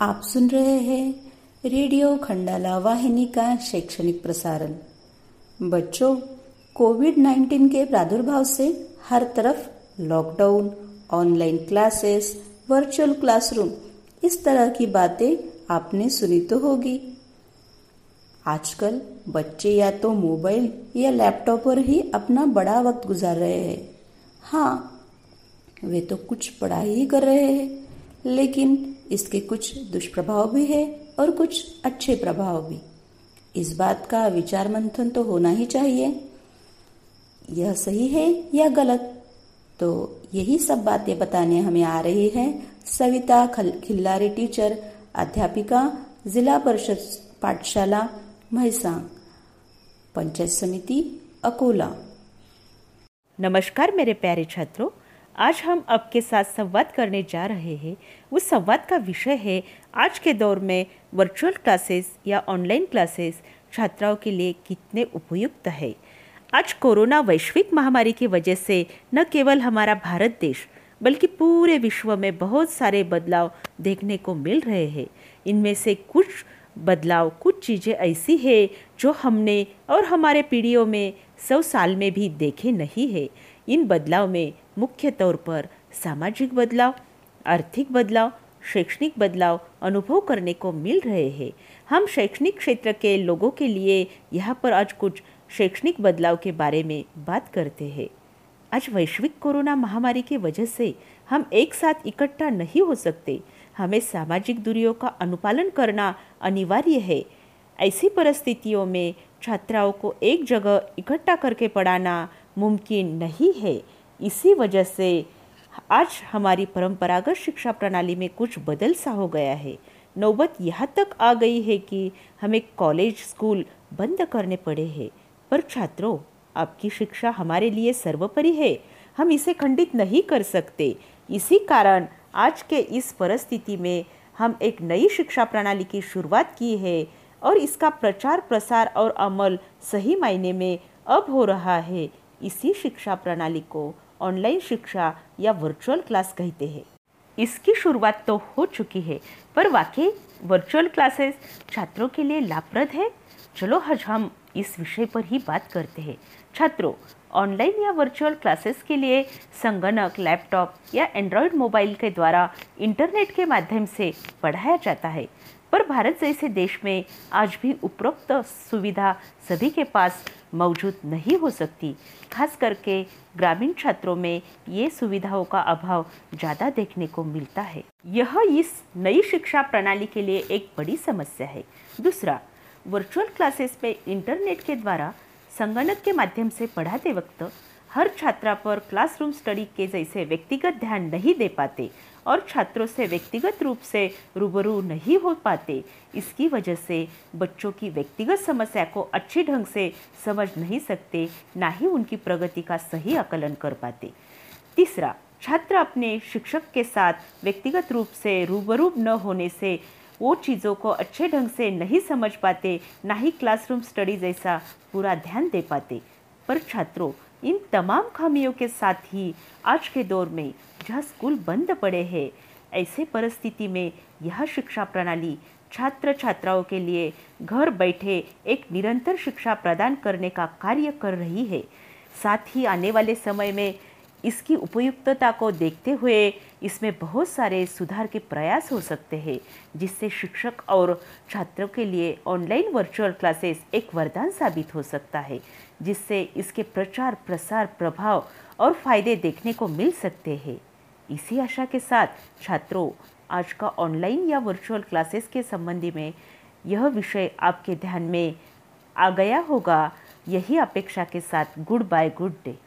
आप सुन रहे हैं रेडियो खंडाला वाहिनी का शैक्षणिक प्रसारण। बच्चों, कोविड 19 के प्रादुर्भाव से हर तरफ़ lockdown, online classes, virtual classroom, इस तरह की बातें आपने सुनी तो होगी। आजकल बच्चे या तो मोबाइल या लैपटॉप पर ही अपना बड़ा वक्त गुजार रहे हैं। हाँ वे तो कुछ पढ़ाई ही कर रहे हैं। लेकिन इसके कुछ दुष्प्रभाव भी है और कुछ अच्छे प्रभाव भी। इस बात का विचार मंथन तो होना ही चाहिए। यह सही है या गलत? तो यही सब बातें बताने हमें आ रही हैं, सविता खिल्लारी टीचर, अध्यापिका, जिला परिषद पाठशाला, महिसांग, पंचायत समिति, अकोला। नमस्कार मेरे प्यारे छात्रों आज हम आपके साथ संवाद करने जा रहे हैं। उस संवाद का विषय है आज के दौर में वर्चुअल क्लासेस या ऑनलाइन क्लासेस छात्राओं के लिए कितने उपयुक्त है। आज कोरोना वैश्विक महामारी की वजह से न केवल हमारा भारत देश, बल्कि पूरे विश्व में बहुत सारे बदलाव देखने को मिल रहे हैं। इनमें से कुछ बदलाव, कुछ चीज़ें ऐसी है जो हमने और हमारे पीढ़ियों में सौ साल में भी देखे नहीं है। इन बदलाव में मुख्य तौर पर सामाजिक बदलाव, आर्थिक बदलाव, शैक्षणिक बदलाव अनुभव करने को मिल रहे हैं। हम शैक्षणिक क्षेत्र के लोगों के लिए यहाँ पर आज कुछ शैक्षणिक बदलाव के बारे में बात करते हैं। आज वैश्विक कोरोना महामारी की वजह से हम एक साथ इकट्ठा नहीं हो सकते। हमें सामाजिक दूरियों का अनुपालन करना अनिवार्य है। ऐसी परिस्थितियों में छात्राओं को एक जगह इकट्ठा करके पढ़ाना मुमकिन नहीं है। इसी वजह से आज हमारी परंपरागत शिक्षा प्रणाली में कुछ बदल सा हो गया है। नौबत यहाँ तक आ गई है कि हमें कॉलेज, स्कूल बंद करने पड़े हैं। पर छात्रों, आपकी शिक्षा हमारे लिए सर्वोपरि है। हम इसे खंडित नहीं कर सकते। इसी कारण आज के इस परिस्थिति में हम एक नई शिक्षा प्रणाली की शुरुआत की है और इसका प्रचार, प्रसार और अमल सही मायने में अब हो रहा है। इसी शिक्षा प्रणाली को ऑनलाइन शिक्षा या वर्चुअल क्लास कहते हैं। इसकी शुरुआत तो हो चुकी है, पर वाकई वर्चुअल क्लासेस छात्रों के लिए लाभप्रद है? चलो आज हम इस विषय पर ही बात करते हैं। छात्रों, ऑनलाइन या वर्चुअल क्लासेस के लिए संगणक लैपटॉप या एंड्रॉयड मोबाइल के द्वारा इंटरनेट के माध्यम से पढ़ाया जाता है। पर भारत जैसे देश में आज भी उपरोक्त सुविधा सभी के पास मौजूद नहीं हो सकती। खास करके ग्रामीण छात्रों में ये सुविधाओं का अभाव ज़्यादा देखने को मिलता है। यह इस नई शिक्षा प्रणाली के लिए एक बड़ी समस्या है। दूसरा वर्चुअल क्लासेस में इंटरनेट के द्वारा संगणक के माध्यम से पढ़ाते वक्त हर छात्रा पर क्लासरूम स्टडी के जैसे व्यक्तिगत ध्यान नहीं दे पाते और छात्रों से व्यक्तिगत रूप से रूबरू नहीं हो पाते। इसकी वजह से बच्चों की व्यक्तिगत समस्या को अच्छी ढंग से समझ नहीं सकते, ना ही उनकी प्रगति का सही आकलन कर पाते। तीसरा, छात्र अपने शिक्षक के साथ व्यक्तिगत रूप से रूबरू न होने से वो चीज़ों को अच्छे ढंग से नहीं समझ पाते, ना ही क्लासरूम स्टडी जैसा पूरा ध्यान दे पाते। पर छात्रों इन तमाम खामियों के साथ ही आज के दौर में जहाँ स्कूल बंद पड़े हैं, ऐसे परिस्थिति में यह शिक्षा प्रणाली छात्र छात्राओं के लिए घर बैठे एक निरंतर शिक्षा प्रदान करने का कार्य कर रही है। साथ ही आने वाले समय में इसकी उपयुक्तता को देखते हुए इसमें बहुत सारे सुधार के प्रयास हो सकते हैं, जिससे शिक्षक और छात्रों के लिए ऑनलाइन वर्चुअल क्लासेस एक वरदान साबित हो सकता है, जिससे इसके प्रचार, प्रसार, प्रभाव और फ़ायदे देखने को मिल सकते हैं। इसी आशा के साथ, छात्रों, आज का ऑनलाइन या वर्चुअल क्लासेस के संबंधी में यह विषय आपके ध्यान में आ गया होगा। यही अपेक्षा के साथ गुड बाय गुड डे